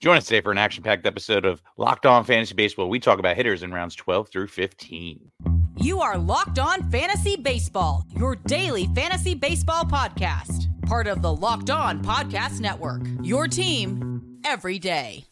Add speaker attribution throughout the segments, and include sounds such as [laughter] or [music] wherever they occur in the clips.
Speaker 1: Join us today for an action packed episode of Locked On Fantasy Baseball. We talk about hitters in rounds 12 through 15.
Speaker 2: You are Locked On Fantasy Baseball, your daily fantasy baseball podcast, part of the Locked On Podcast Network. Your team every day.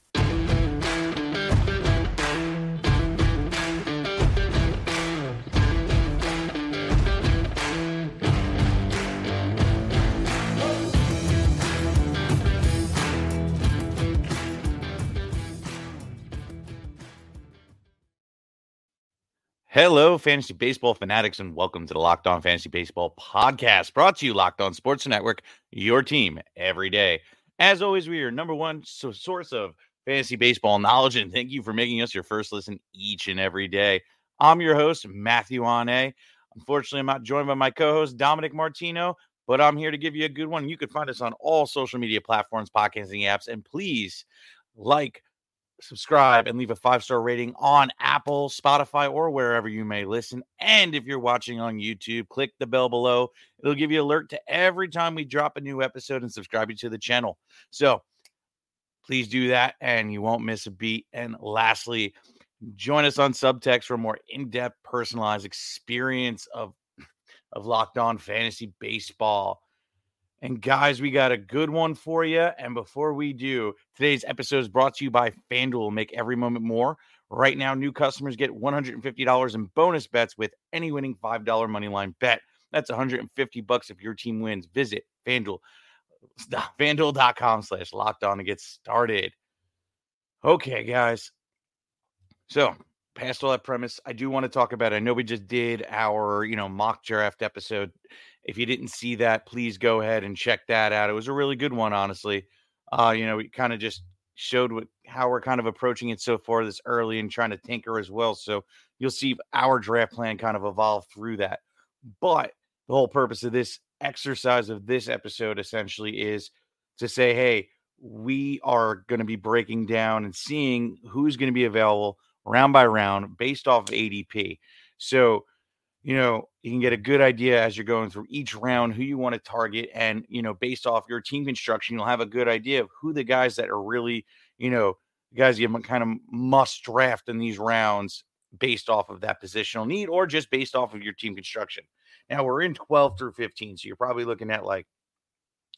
Speaker 1: Hello, fantasy baseball fanatics, and welcome to the Locked On Fantasy Baseball podcast, brought to you Locked On Sports Network, your team every day. As always, we are number one source of fantasy baseball knowledge, and thank you for making us your first listen each and every day. I'm your host, Matthew Ane. Unfortunately, I'm not joined by my co-host Dominic Martino, but I'm here to give you a good one. You can find us on all social media platforms, podcasting apps, and please like, subscribe and leave a five star rating on Apple, Spotify, or wherever you may listen. And if you're watching on YouTube, click the bell below. It'll give you alert to every time we drop a new episode and subscribe you to the channel. So please do that and you won't miss a beat. And lastly, join us on Subtext for a more in-depth personalized experience of of locked on fantasy baseball. And guys, we got a good one for you. And before we do, today's episode is brought to you by FanDuel. Make every moment more. Right now, new customers get $150 in bonus bets with any winning $5 money line bet. That's 150 bucks if your team wins. Visit FanDuel. [laughs] FanDuel.com slash locked on to get started. Okay, guys. So past all that premise, I do want to talk about. I know we just did our, you know, mock draft episode if you didn't see that, please go ahead and check that out. It was a really good one, honestly. Uh, you know, we kind of just showed what how we're kind of approaching it so far this early and trying to tinker as well. So you'll see our draft plan kind of evolve through that. But the whole purpose of this exercise of this episode essentially is to say, hey, we are going to be breaking down and seeing who's going to be available round by round based off of ADP. So you know, you can get a good idea as you're going through each round who you want to target. And, you know, based off your team construction, you'll have a good idea of who the guys that are really, you know, guys you kind of must draft in these rounds based off of that positional need or just based off of your team construction. Now we're in 12 through 15. So you're probably looking at like,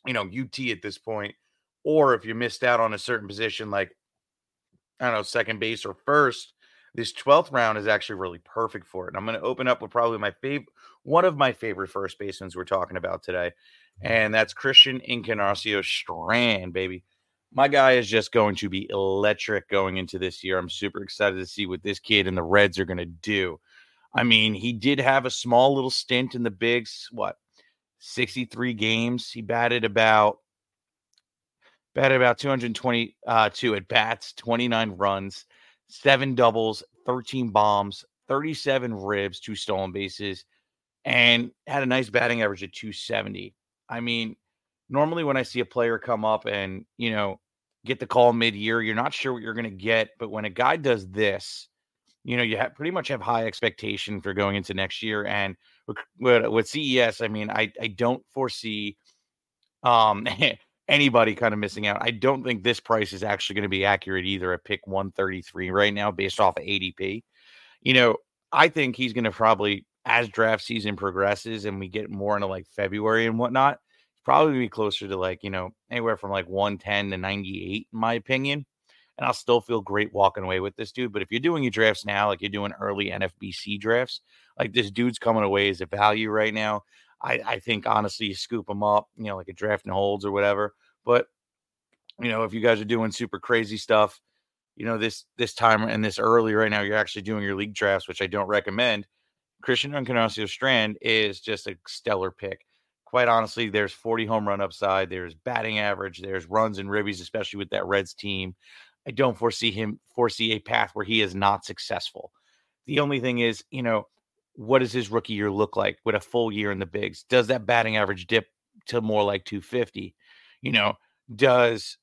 Speaker 1: you know, UT at this point, or if you missed out on a certain position, like, I don't know, second base or first, this 12th round is actually really perfect for it. And I'm going to open up with probably my favorite, one of my favorite first basemen we're talking about today. And that's Christian Encarnacion Strand, baby. My guy is just going to be electric going into this year. I'm super excited to see what this kid and the Reds are going to do. I mean, he did have a small little stint in the bigs, what, 63 games. He batted about batted about 222 uh, at bats, 29 runs seven doubles, 13 bombs, 37 ribs, two stolen bases, and had a nice batting average of 270. I mean, normally when I see a player come up and, you know, get the call mid year, you're not sure what you're going to get. But when a guy does this, you know, you have pretty much have high expectation for going into next year. And with, with CES, I mean, I, I don't foresee um [laughs] anybody kind of missing out. I don't think this price is actually going to be accurate either at pick 133 right now based off of ADP. You know, I think he's going to probably, as draft season progresses and we get more into like February and whatnot, probably be closer to like, you know, anywhere from like 110 to 98, in my opinion. And I'll still feel great walking away with this dude. But if you're doing your drafts now, like you're doing early NFBC drafts, like this dude's coming away as a value right now. I, I think honestly, you scoop them up, you know, like a draft and holds or whatever. But you know, if you guys are doing super crazy stuff, you know, this this time and this early right now, you're actually doing your league drafts, which I don't recommend. Christian Encarnacion Strand is just a stellar pick. Quite honestly, there's 40 home run upside, there's batting average, there's runs and ribbies, especially with that Reds team. I don't foresee him foresee a path where he is not successful. The only thing is, you know, what does his rookie year look like with a full year in the bigs? Does that batting average dip to more like 250? You know, does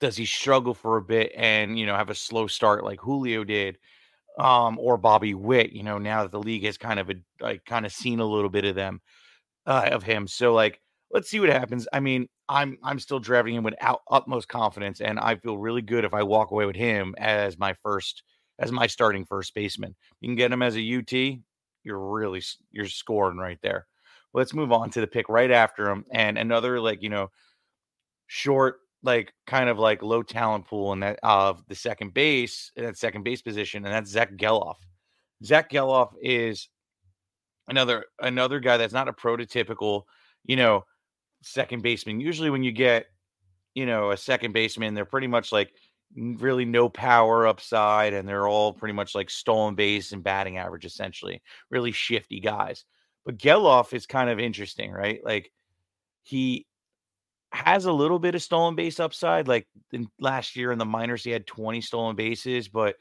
Speaker 1: does he struggle for a bit and you know have a slow start like Julio did, um, or Bobby Witt? You know, now that the league has kind of a, like kind of seen a little bit of them uh, of him. So like let's see what happens. I mean, I'm I'm still drafting him with out, utmost confidence, and I feel really good if I walk away with him as my first as my starting first baseman. You can get him as a UT, you're really you're scoring right there. Let's move on to the pick right after him, and another like you know short like kind of like low talent pool in that of the second base, that second base position, and that's Zach Gelof. Zach Gelof is another another guy that's not a prototypical, you know, second baseman. Usually when you get, you know, a second baseman, they're pretty much like really no power upside and they're all pretty much like stolen base and batting average essentially. Really shifty guys. But Gelof is kind of interesting, right? Like he has a little bit of stolen base upside. Like in, last year in the minors, he had 20 stolen bases, but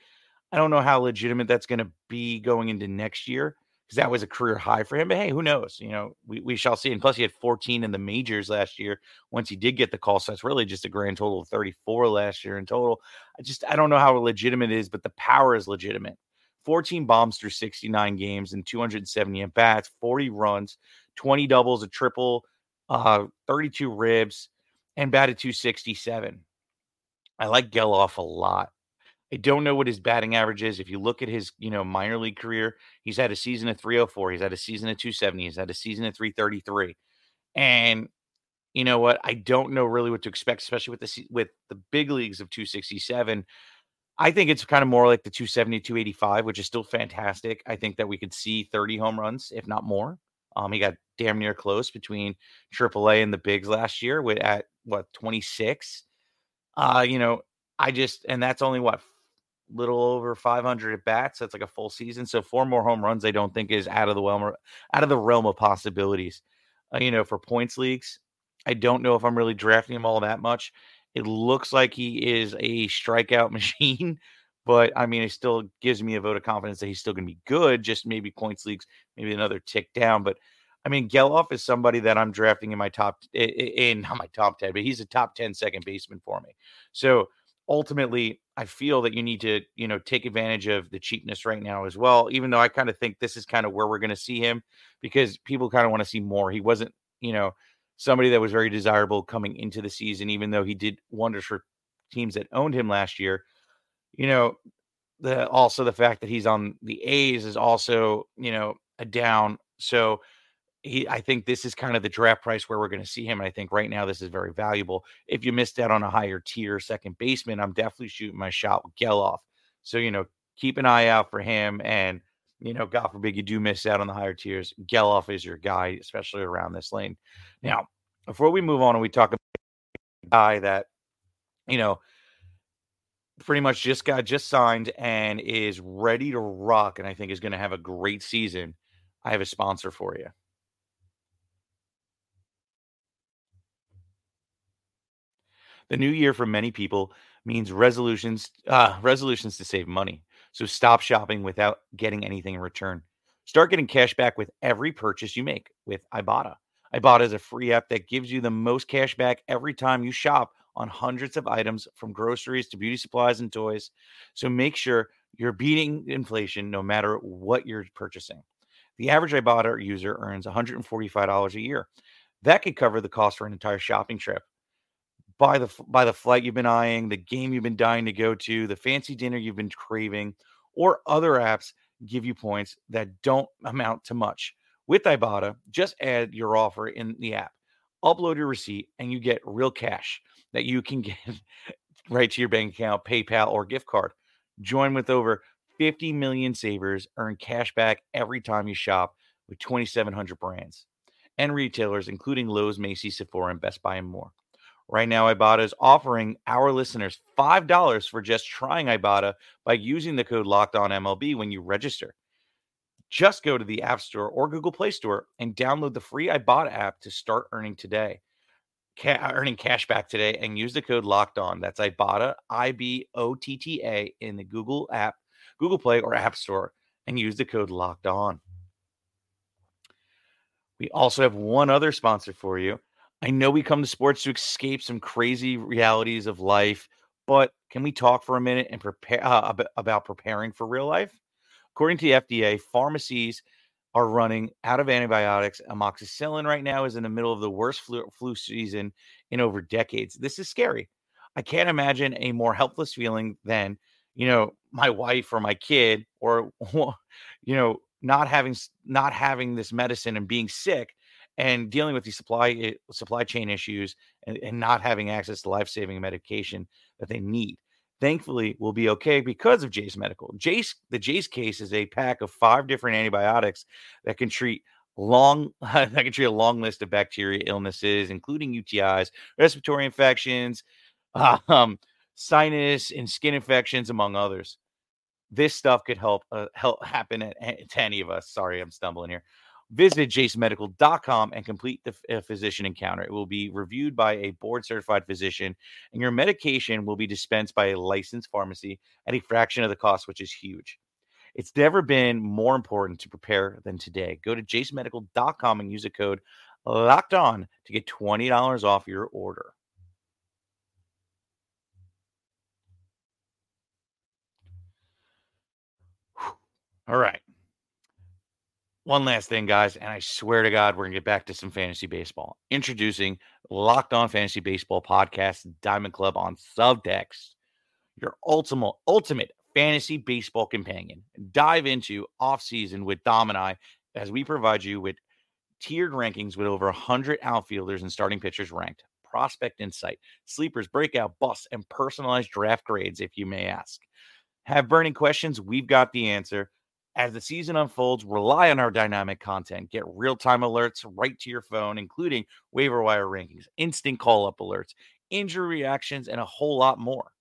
Speaker 1: I don't know how legitimate that's going to be going into next year because that was a career high for him. But hey, who knows? You know, we, we shall see. And plus, he had 14 in the majors last year once he did get the call. So that's really just a grand total of 34 last year in total. I just, I don't know how legitimate it is, but the power is legitimate. 14 bombs through 69 games and 270 at bats, 40 runs, 20 doubles, a triple, uh, 32 ribs, and batted 267. I like Gelof a lot. I don't know what his batting average is. If you look at his, you know, minor league career, he's had a season of 304, he's had a season of 270, he's had a season of 333. And you know what? I don't know really what to expect, especially with the with the big leagues of 267. I think it's kind of more like the 270, 285, which is still fantastic. I think that we could see 30 home runs, if not more. Um, he got damn near close between AAA and the bigs last year with at what 26. Uh, you know, I just and that's only what little over 500 at bats. That's like a full season. So four more home runs, I don't think is out of the realm out of the realm of possibilities. Uh, you know, for points leagues, I don't know if I'm really drafting him all that much. It looks like he is a strikeout [laughs] machine, but I mean, it still gives me a vote of confidence that he's still going to be good. Just maybe points leagues, maybe another tick down. But I mean, Gelof is somebody that I'm drafting in my top in [laughs] not my top 10, but he's a top 10 second baseman for me. So ultimately, I feel that you need to, you know, take advantage of the cheapness right now as well. Even though I kind of think this is kind of where we're going to see him because people kind of want to see more. He wasn't, you know, somebody that was very desirable coming into the season, even though he did wonders for teams that owned him last year. You know, the also the fact that he's on the A's is also, you know, a down. So he I think this is kind of the draft price where we're going to see him. And I think right now this is very valuable. If you missed out on a higher tier second baseman, I'm definitely shooting my shot with Gelof. So, you know, keep an eye out for him. And, you know, God forbid you do miss out on the higher tiers. Gelof is your guy, especially around this lane. Now, before we move on and we talk about a guy that, you know, pretty much just got just signed and is ready to rock and I think is going to have a great season. I have a sponsor for you. The new year for many people means resolutions uh, resolutions to save money. So stop shopping without getting anything in return. Start getting cash back with every purchase you make with Ibotta. Ibotta is a free app that gives you the most cash back every time you shop on hundreds of items from groceries to beauty supplies and toys. So make sure you're beating inflation no matter what you're purchasing. The average Ibotta user earns $145 a year. That could cover the cost for an entire shopping trip by the by the flight you've been eyeing, the game you've been dying to go to, the fancy dinner you've been craving, or other apps give you points that don't amount to much. With Ibotta, just add your offer in the app, upload your receipt, and you get real cash that you can [laughs] get right to your bank account, PayPal, or gift card. Join with over 50 million savers, earn cash back every time you shop with 2,700 brands and retailers, including Lowe's, Macy's, Sephora, and Best Buy, and more. Right now, Ibotta is offering our listeners $5 for just trying Ibotta by using the code Locked On MLB when you register. Just go to the App Store or Google Play Store and download the free Ibotta app to start earning today. Ca- uh, earning cash back today and use the code Locked On. That's Ibotta, I B O T T A, in the Google app, Google Play, or App Store, and use the code Locked On. We also have one other sponsor for you. I know we come to sports to escape some crazy realities of life, but can we talk for a minute and prepare uh, about preparing for real life? According to the FDA, pharmacies are running out of antibiotics. Amoxicillin right now is in the middle of the worst flu, flu season in over decades. This is scary. I can't imagine a more helpless feeling than, you know, my wife or my kid or [laughs] you know, not having not having this medicine and being sick and dealing with these supply eh, supply chain issues and, and not having access to life-saving medication that they need thankfully will be okay because of Jase Medical. Jase, the Jase case is a pack of five different antibiotics that can treat long [laughs] that can treat a long list of bacteria illnesses, including UTIs, respiratory infections, [laughs] um, sinus and skin infections, among others. This stuff could help uh, help happen at, to any of us. Sorry, I'm stumbling here. Visit jasemedical.com and complete the uh, physician encounter. It will be reviewed by a board certified physician, and your medication will be dispensed by a licensed pharmacy at a fraction of the cost, which is huge. It's never been more important to prepare than today. Go to jasemedical.com and use the code locked on to get $20 off your order. All right. One last thing, guys, and I swear to God, we're gonna get back to some fantasy baseball. Introducing Locked On Fantasy Baseball Podcast, Diamond Club on Subtext, your ultimate ultimate fantasy baseball companion. Dive into off season with Dom and I as we provide you with tiered rankings with over 100 outfielders and starting pitchers ranked, prospect insight, sleepers, breakout, busts, and personalized draft grades, if you may ask. Have burning questions? We've got the answer. As the season unfolds, rely on our dynamic content. Get real time alerts right to your phone, including waiver wire rankings, instant call up alerts, injury reactions, and a whole lot more.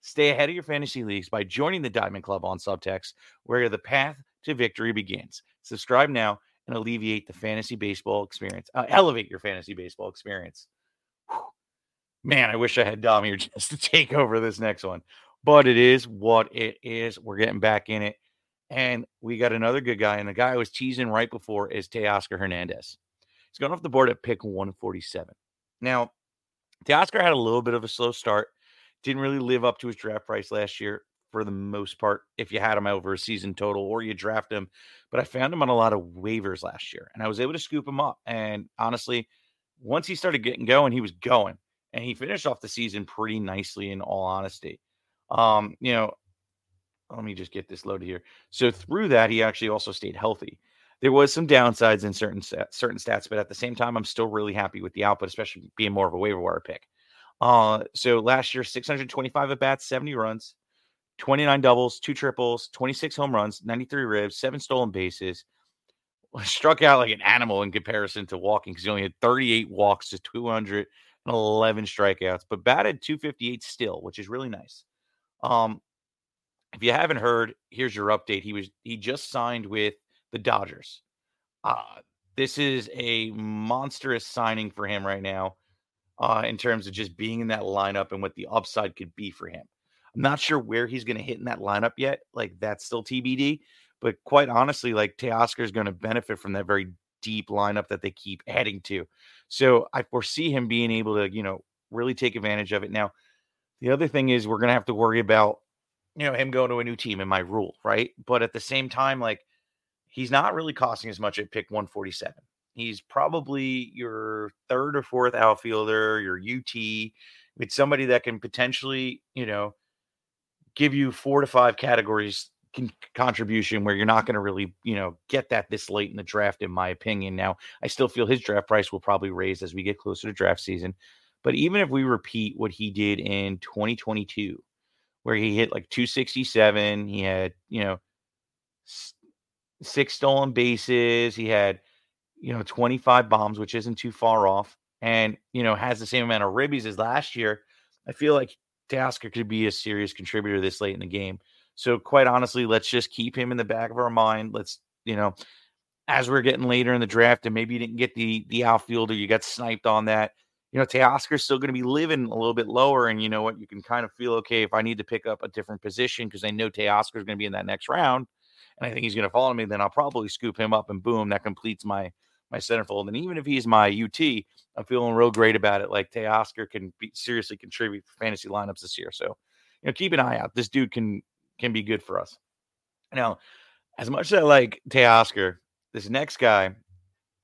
Speaker 1: Stay ahead of your fantasy leagues by joining the Diamond Club on Subtext, where the path to victory begins. Subscribe now and alleviate the fantasy baseball experience. Uh, elevate your fantasy baseball experience. Whew. Man, I wish I had Dom here [laughs] just to take over this next one, but it is what it is. We're getting back in it. And we got another good guy. And the guy I was teasing right before is Teoscar Hernandez. He's going off the board at pick 147. Now, Teoscar had a little bit of a slow start. Didn't really live up to his draft price last year for the most part, if you had him over a season total or you draft him. But I found him on a lot of waivers last year and I was able to scoop him up. And honestly, once he started getting going, he was going and he finished off the season pretty nicely in all honesty. Um, you know, let me just get this loaded here. So through that, he actually also stayed healthy. There was some downsides in certain certain stats, but at the same time, I'm still really happy with the output, especially being more of a waiver wire pick. Uh, so last year, 625 at bats, 70 runs, 29 doubles, two triples, 26 home runs, 93 ribs, seven stolen bases. [laughs] Struck out like an animal in comparison to walking because he only had 38 walks to 211 strikeouts, but batted 258 still, which is really nice. Um, if you haven't heard, here's your update. He was he just signed with the Dodgers. Uh, this is a monstrous signing for him right now, uh, in terms of just being in that lineup and what the upside could be for him. I'm not sure where he's going to hit in that lineup yet. Like that's still TBD. But quite honestly, like Teoscar is going to benefit from that very deep lineup that they keep adding to. So I foresee him being able to, you know, really take advantage of it. Now, the other thing is we're going to have to worry about you know, him going to a new team in my rule, right? But at the same time, like he's not really costing as much at pick 147. He's probably your third or fourth outfielder, your UT, with somebody that can potentially, you know, give you four to five categories con- contribution where you're not going to really, you know, get that this late in the draft, in my opinion. Now, I still feel his draft price will probably raise as we get closer to draft season. But even if we repeat what he did in 2022, where he hit like 267. He had, you know, six stolen bases. He had, you know, 25 bombs, which isn't too far off, and, you know, has the same amount of ribbies as last year. I feel like Teoscar could be a serious contributor this late in the game. So, quite honestly, let's just keep him in the back of our mind. Let's, you know, as we're getting later in the draft, and maybe you didn't get the the outfielder, you got sniped on that you know, Teoscar's still going to be living a little bit lower. And you know what? You can kind of feel okay if I need to pick up a different position because I know Teoscar's going to be in that next round. And I think he's going to follow me, then I'll probably scoop him up and boom, that completes my my centerfold. And even if he's my UT, I'm feeling real great about it. Like Teoscar can be, seriously contribute for fantasy lineups this year. So, you know, keep an eye out. This dude can can be good for us. Now, as much as I like Teoscar, this next guy,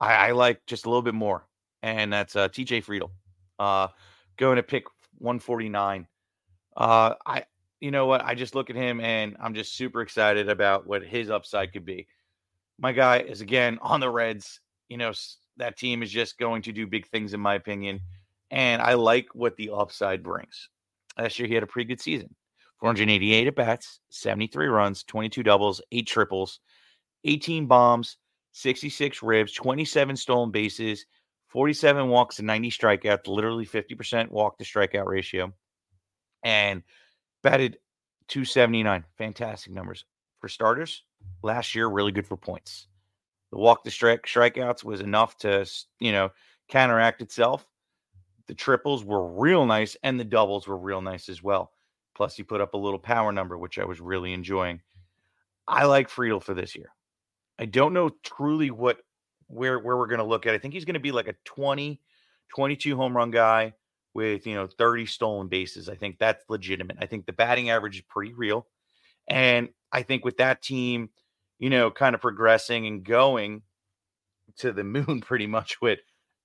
Speaker 1: I, I like just a little bit more, and that's uh, TJ Friedl. Uh, going to pick 149. Uh, I, you know what? I just look at him and I'm just super excited about what his upside could be. My guy is again on the Reds. You know, that team is just going to do big things, in my opinion. And I like what the upside brings. Last year, he had a pretty good season 488 at bats, 73 runs, 22 doubles, eight triples, 18 bombs, 66 ribs, 27 stolen bases, 47 walks and 90 strikeouts, literally 50% walk to strikeout ratio. And batted 279. Fantastic numbers. For starters, last year, really good for points. The walk to strike strikeouts was enough to, you know, counteract itself. The triples were real nice, and the doubles were real nice as well. Plus, he put up a little power number, which I was really enjoying. I like Friedl for this year. I don't know truly what where where we're going to look at. I think he's going to be like a 20, 22 home run guy with you know 30 stolen bases. I think that's legitimate. I think the batting average is pretty real, and I think with that team you know, kind of progressing and going to the [laughs] moon pretty much with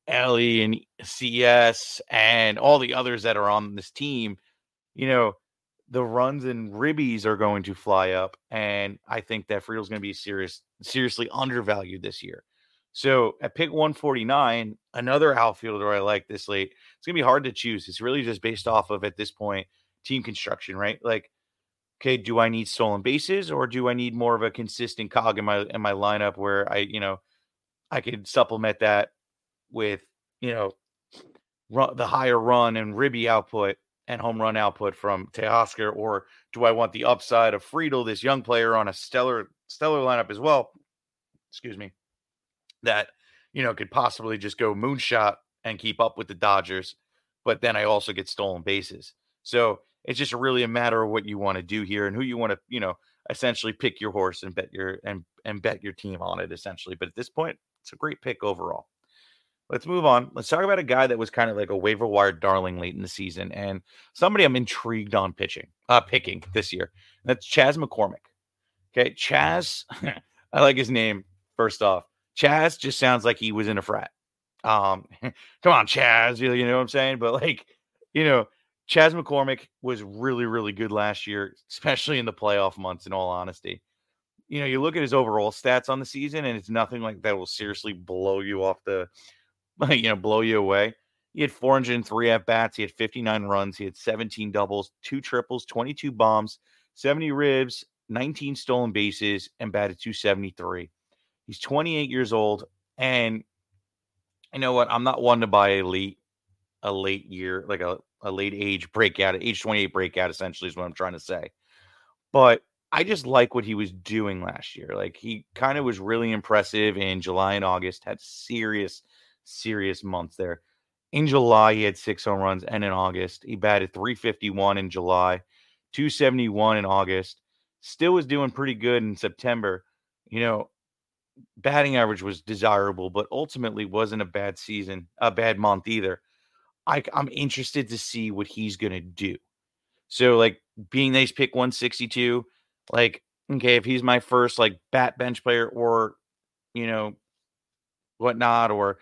Speaker 1: Elly and CS and all the others that are on this team, you know, the runs and ribbies are going to fly up. And I think that Friedl's going to be serious, seriously undervalued this year. So at pick 149, another outfielder I like this late. It's to be hard to choose. It's really just based off of, at this point, team construction, right? Like okay, do I need stolen bases or do I need more of a consistent cog in my in my lineup where I, you know, I could supplement that with, you know, run, the higher run and ribby output and home run output from Teoscar, or do I want the upside of Friedl, this young player on a stellar stellar lineup as well? Excuse me, that you know could possibly just go moonshot and keep up with the Dodgers, but then I also get stolen bases. So it's just really a matter of what you want to do here and who you want to, you know, essentially pick your horse and bet your and and bet your team on it essentially. But at this point, it's a great pick overall. Let's move on. Let's talk about a guy that was kind of like a waiver wire darling late in the season and somebody I'm intrigued on pitching, uh picking this year. That's Chas McCormick. Okay, Chas, [laughs] I like his name first off. Chas just sounds like he was in a frat. Um, [laughs] come on, Chas, you, you know what I'm saying? But like, you know, Chas McCormick was really, really good last year, especially in the playoff months, in all honesty. You know, you look at his overall stats on the season, and it's nothing like that will seriously blow you off the, [laughs] you know, blow you away. He had 403 at bats. He had 59 runs. He had 17 doubles, two triples, 22 bombs, 70 ribs, 19 stolen bases, and batted 273. He's 28 years old. And you know what? I'm not one to buy a late, a late year, like a a late age breakout, age 28 breakout, essentially, is what I'm trying to say. But I just like what he was doing last year. Like he kind of was really impressive in July and August, had serious, serious months there. In July, he had six home runs, and in August, he batted 351 in July, 271 in August. Still was doing pretty good in September. You know, batting average was desirable, but ultimately wasn't a bad season, a bad month either. I, I'm interested to see what he's gonna do. So like being nice pick 162, like okay, if he's my first like bat bench player or you know whatnot, or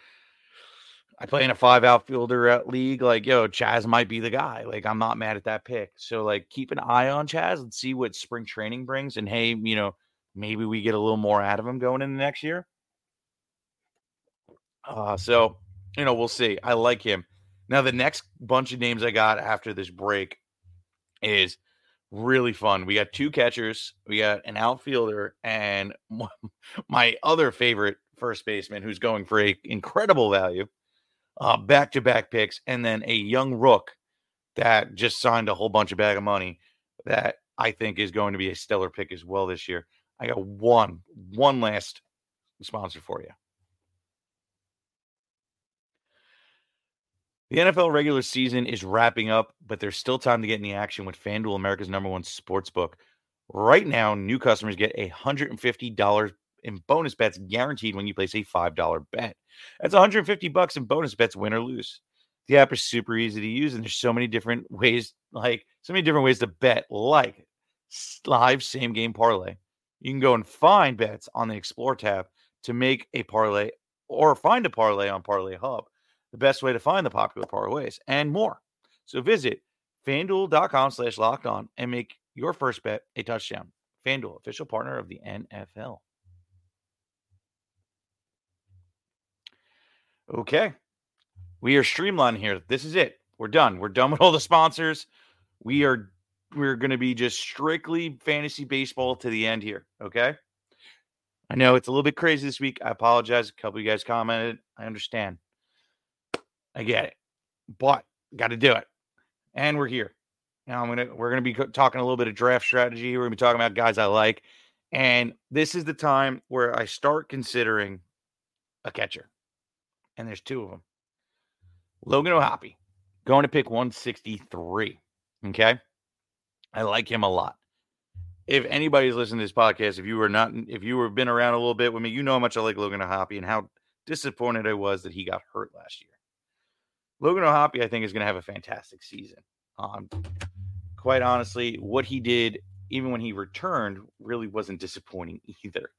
Speaker 1: I play in a five outfielder at league, like yo, Chas might be the guy. Like I'm not mad at that pick. So like keep an eye on Chas and see what spring training brings. And hey, you know, maybe we get a little more out of him going into next year. Uh, so you know, we'll see. I like him. Now, the next bunch of names I got after this break is really fun. We got two catchers, we got an outfielder, and [laughs] my other favorite first baseman who's going for a incredible value, back to back picks, and then a young rook that just signed a whole bunch of bag of money that I think is going to be a stellar pick as well this year. I got one, one last sponsor for you. The NFL regular season is wrapping up, but there's still time to get in the action with FanDuel, America's number one sports book. Right now, new customers get a $150 in bonus bets guaranteed when you place a $5 bet. That's 150 bucks in bonus bets, win or lose. The app is super easy to use, and there's so many different [laughs] ways, like so many different ways to bet, like live same game parlay. You can go and find bets on the Explore tab to make a parlay or find a parlay on Parlay Hub, the best way to find the popular parlays and more. So visit fanduel.com slash locked on and make your first bet a touchdown. FanDuel, official partner of the NFL. Okay. We are streamlined here. This is it. We're done. We're done with all the sponsors. We are we're going to be just strictly fantasy baseball to the end here, okay? I know it's a little bit crazy this week. I apologize. A couple of you guys commented. I understand. I get it. But got to do it. And we're here. Now I'm gonna we're gonna be talking a little bit of draft strategy. We're gonna be talking about guys I like, and this is the time where I start considering a catcher. And there's two of them. Logan O'Hoppe, going to pick 163. Okay, I like him a lot. If anybody's listening to this podcast, if you were not, if you were been around a little bit with me, you know how much I like Logan O'Hoppe and how disappointed I was that he got hurt last year. Logan O'Hoppe, I think, is going to have a fantastic season. Um, quite honestly, what he did, even when he returned, really wasn't disappointing [laughs] either.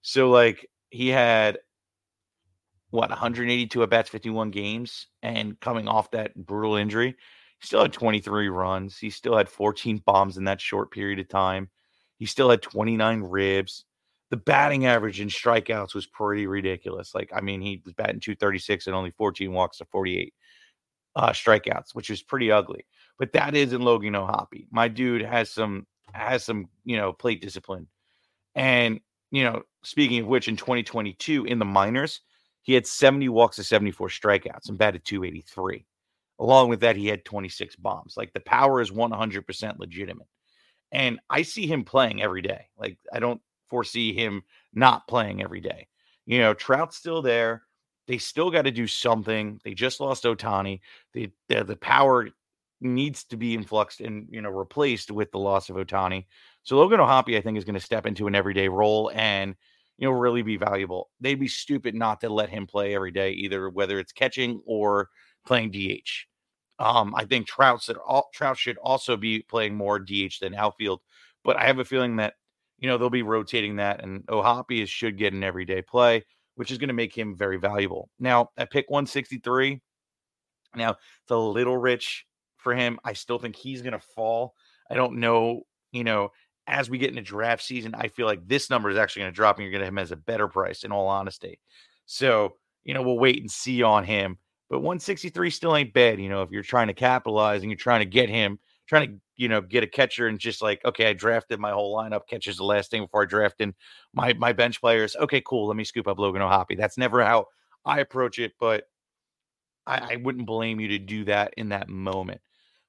Speaker 1: So, like, he had what 182 at bats, 51 games, and coming off that brutal injury, he still had 23 runs. He still had 14 bombs in that short period of time. He still had 29 ribs. The batting average in strikeouts was pretty ridiculous. Like, I mean, he was batting 236 and only 14 walks to 48 uh, strikeouts, which is pretty ugly. But that isn't Logan O'Hoppe. My dude has some has some you know plate discipline, and you know speaking of which, in 2022 in the minors, he had 70 walks to 74 strikeouts and batted 283. Along with that, he had 26 bombs. Like the power is 100% legitimate. And I see him playing every day. Like I don't foresee him not playing every day. You know, Trout's still there. They still got to do something. They just lost Ohtani. The, the the power needs to be influxed and you know replaced with the loss of Ohtani. So Logan O'Hoppe, I think, is going to step into an everyday role and you know really be valuable. They'd be stupid not to let him play every day, either whether it's catching or playing DH. Um, I think Trout should, all, Trout should also be playing more DH than outfield, but I have a feeling that you know they'll be rotating that, and O'Hoppe should get an everyday play, which is going to make him very valuable. Now at pick 163, now it's a little rich for him. I still think he's going to fall. I don't know, you know, as we get into draft season, I feel like this number is actually going to drop and you're going to have him as a better price, in all honesty. So, you know, we'll wait and see on him. But 163 still ain't bad, you know, if you're trying to capitalize and you're trying to get him, trying to, you know, get a catcher and just like, okay, I drafted my whole lineup, catches the last thing before I draft in my my bench players. Okay, cool. Let me scoop up Logan O'Hoppe. That's never how I approach it, but I, I wouldn't blame you to do that in that moment.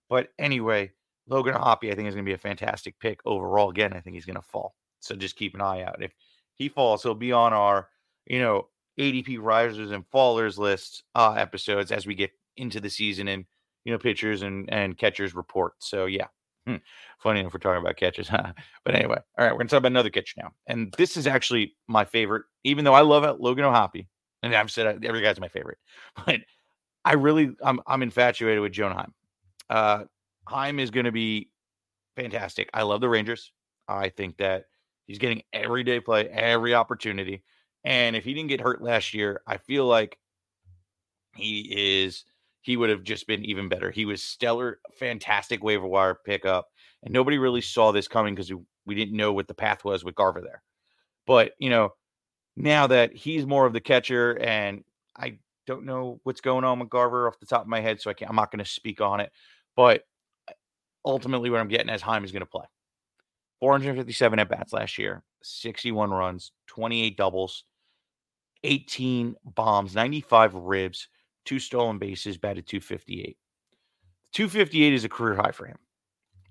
Speaker 1: But anyway, Logan Hoppe, I think, is going to be a fantastic pick overall. Again, I think he's going to fall. So just keep an eye out. If he falls, he'll be on our, you know, ADP risers and fallers list uh, episodes as we get into the season and, you know, pitchers and, and catchers report. So, yeah. Hmm. Funny enough, we're talking about catches. [laughs] huh? but anyway, all right, we're to talk about another catcher now. And this is actually my favorite, even though I love it, Logan O'Hoppe. And I've said every guy's my favorite. [laughs] But I really, I'm, I'm infatuated with Jonah Heim. Uh, Heim is to be fantastic. I love the Rangers. I think that he's getting everyday play, every opportunity. And if he didn't get hurt last year, I feel like he is he would have just been even better. He was stellar, fantastic waiver wire pickup, and nobody really saw this coming because we didn't know what the path was with Garver there. But you know, now that he's more of the catcher, and I don't know what's going on with Garver off the top of my head, so I can't. I'm not going to speak on it. But ultimately, what I'm getting as Heim is going to play 457 at bats last year, 61 runs, 28 doubles, 18 bombs, 95 ribs, two stolen bases, batted 258. 258 is a career high for him.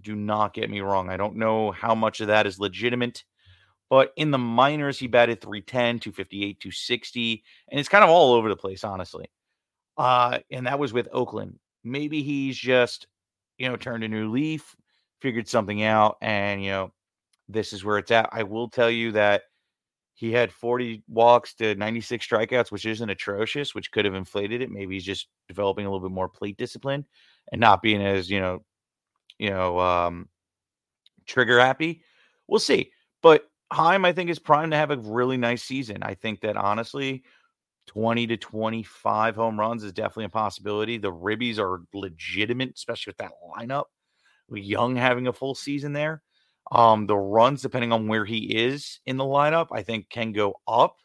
Speaker 1: Do not get me wrong. I don't know how much of that is legitimate, but in the minors, he batted 310, 258, 260, and it's kind of all over the place, honestly. Uh, and that was with Oakland. Maybe he's just you know, turned a new leaf, figured something out, and you know, this is where it's at. I will tell you that he had 40 walks to 96 strikeouts, which isn't atrocious, which could have inflated it. Maybe he's just developing a little bit more plate discipline and not being as, you know, you know, um, trigger happy. We'll see. But Heim, I think, is primed to have a really nice season. I think that honestly, 20 to 25 home runs is definitely a possibility. The Ribbies are legitimate, especially with that lineup. Young having a full season there. Um, the runs, depending on where he is in the lineup, I think can go up.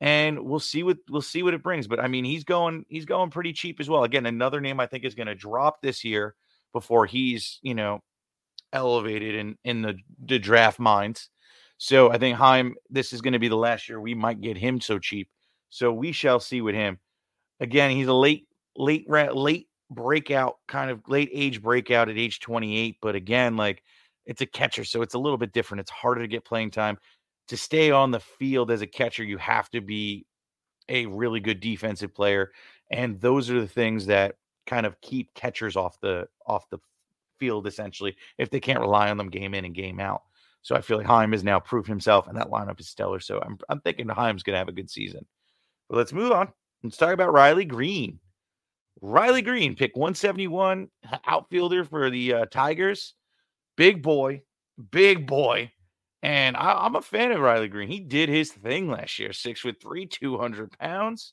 Speaker 1: And we'll see what we'll see what it brings. But I mean, he's going he's going pretty cheap as well. Again, another name I think is going to drop this year before he's, you know, elevated in in the, the draft minds. So I think Heim, this is going to be the last year we might get him so cheap. So we shall see with him. Again, he's a late, late, late breakout, kind of late age breakout at age 28. But again, like it's a catcher, so it's a little bit different. It's harder to get playing time. To stay on the field as a catcher, you have to be a really good defensive player. And those are the things that kind of keep catchers off the off the field essentially if they can't rely on them game in and game out. So I feel like Heim has now proved himself, and that lineup is stellar. So I'm I'm thinking Heim's going to have a good season. But let's move on. Let's talk about Riley Greene. Riley Greene, pick 171, outfielder for the uh, Tigers. Big boy, big boy. And I, am a fan of Riley Greene. He did his thing last year, six foot three, 200 pounds.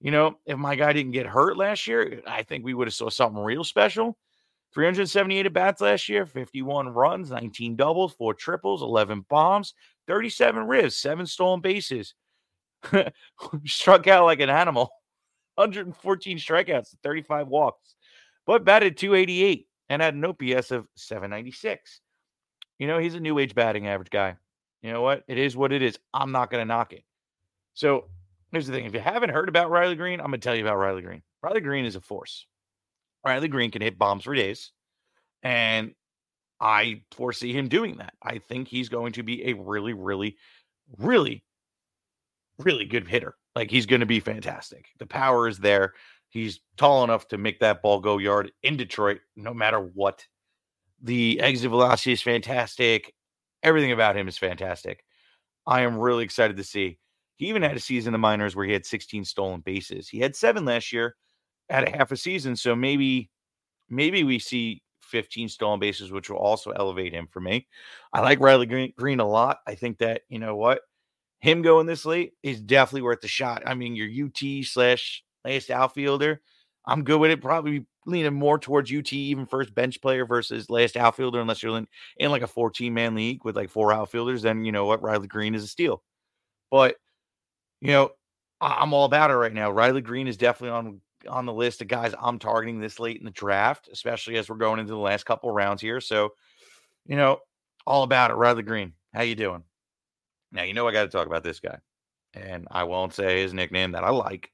Speaker 1: You know, if my guy didn't get hurt last year, I think we would have saw something real special. 378 at bats last year, 51 runs, 19 doubles, four triples, 11 bombs, 37 ribs, seven stolen bases. [laughs] Struck out like an animal, [laughs] 114 strikeouts, 35 walks, but batted 288 and had an OPS of 796. You know, he's a new age batting average guy. You know what? It is what it is. I'm not going to knock it. So here's the thing if you haven't heard about Riley Greene, I'm going to tell you about Riley Greene. Riley Greene is a force. Riley Greene can hit bombs for days. And I foresee him doing that. I think he's going to be a really, really, really, really good hitter. Like he's going to be fantastic. The power is there. He's tall enough to make that ball go yard in Detroit, no matter what. The exit velocity is fantastic. Everything about him is fantastic. I am really excited to see. He even had a season in the minors where he had 16 stolen bases. He had seven last year, at a half a season. So maybe, maybe we see 15 stolen bases, which will also elevate him for me. I like Riley Green, Greene a lot. I think that, you know what, him going this late is definitely worth the shot. I mean, your UT slash last outfielder, I'm good with it. Probably leaning more towards UT, even first bench player versus last outfielder, unless you're in, in like a 14 man league with like four outfielders. Then, you know what, Riley Greene is a steal. But, you know, I'm all about it right now. Riley Greene is definitely on on the list of guys I'm targeting this late in the draft, especially as we're going into the last couple rounds here. So, you know, all about it. Riley Greene, how you doing? Now you know I got to talk about this guy, and I won't say his nickname that I like,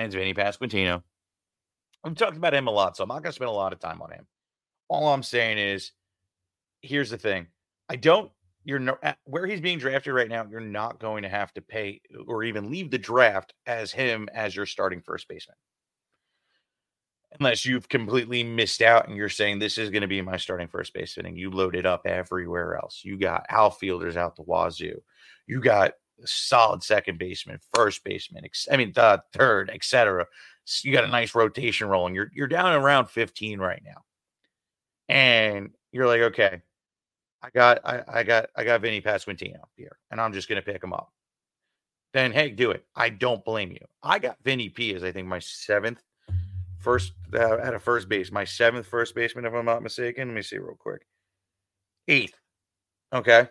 Speaker 1: and Vinny Pasquantino. I've talked about him a lot, so I'm not going to spend a lot of time on him. All I'm saying is, here's the thing: I don't. You're no, where he's being drafted right now. You're not going to have to pay or even leave the draft as him as your starting first baseman unless you've completely missed out and you're saying this is going to be my starting first baseman and you load it up everywhere else. You got outfielders out the wazoo. You got solid second baseman, first baseman, I mean the third, etc. You got a nice rotation rolling. You're you're down around 15 right now. And you're like, okay, I got I, I got I got Vinny Pasquantino here, and I'm just gonna pick him up. Then hey, do it. I don't blame you. I got Vinny P as I think my seventh first uh, at a first base, my seventh first baseman, if I'm not mistaken. Let me see real quick. Eighth. Okay.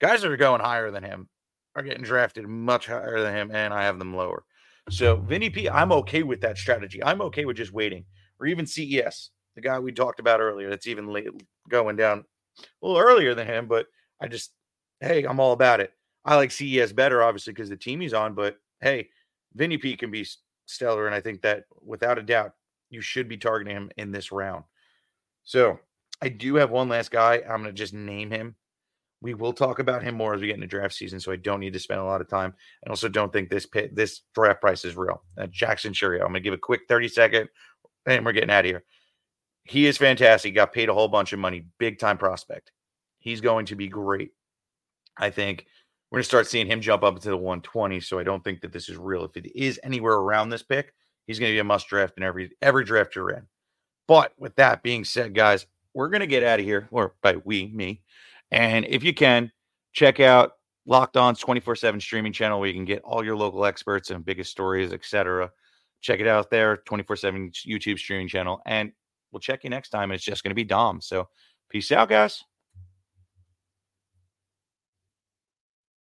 Speaker 1: Guys that are going higher than him are getting drafted much higher than him, and I have them lower. So Vinny P, I'm okay with that strategy. I'm okay with just waiting, or even CES, the guy we talked about earlier. That's even late, going down a little earlier than him, but I just, hey, I'm all about it. I like CES better, obviously, because the team he's on. But hey, Vinny P can be stellar, and I think that without a doubt, you should be targeting him in this round. So I do have one last guy. I'm going to just name him. We will talk about him more as we get into draft season, so I don't need to spend a lot of time. And also don't think this pit, this draft price is real. Uh, Jackson Chourio. I'm going to give a quick 30 second, and we're getting out of here. He is fantastic. Got paid a whole bunch of money. Big time prospect. He's going to be great. I think we're going to start seeing him jump up into the 120. So I don't think that this is real. If it is anywhere around this pick, He's going to be a must draft in every every draft you're in. But with that being said, guys, we're going to get out of here, or by we, me. And if you can, check out Locked On's 24 7 streaming channel where you can get all your local experts and biggest stories, etc. Check it out there, 24 7 YouTube streaming channel. And we'll check you next time. It's just going to be Dom. So peace out, guys.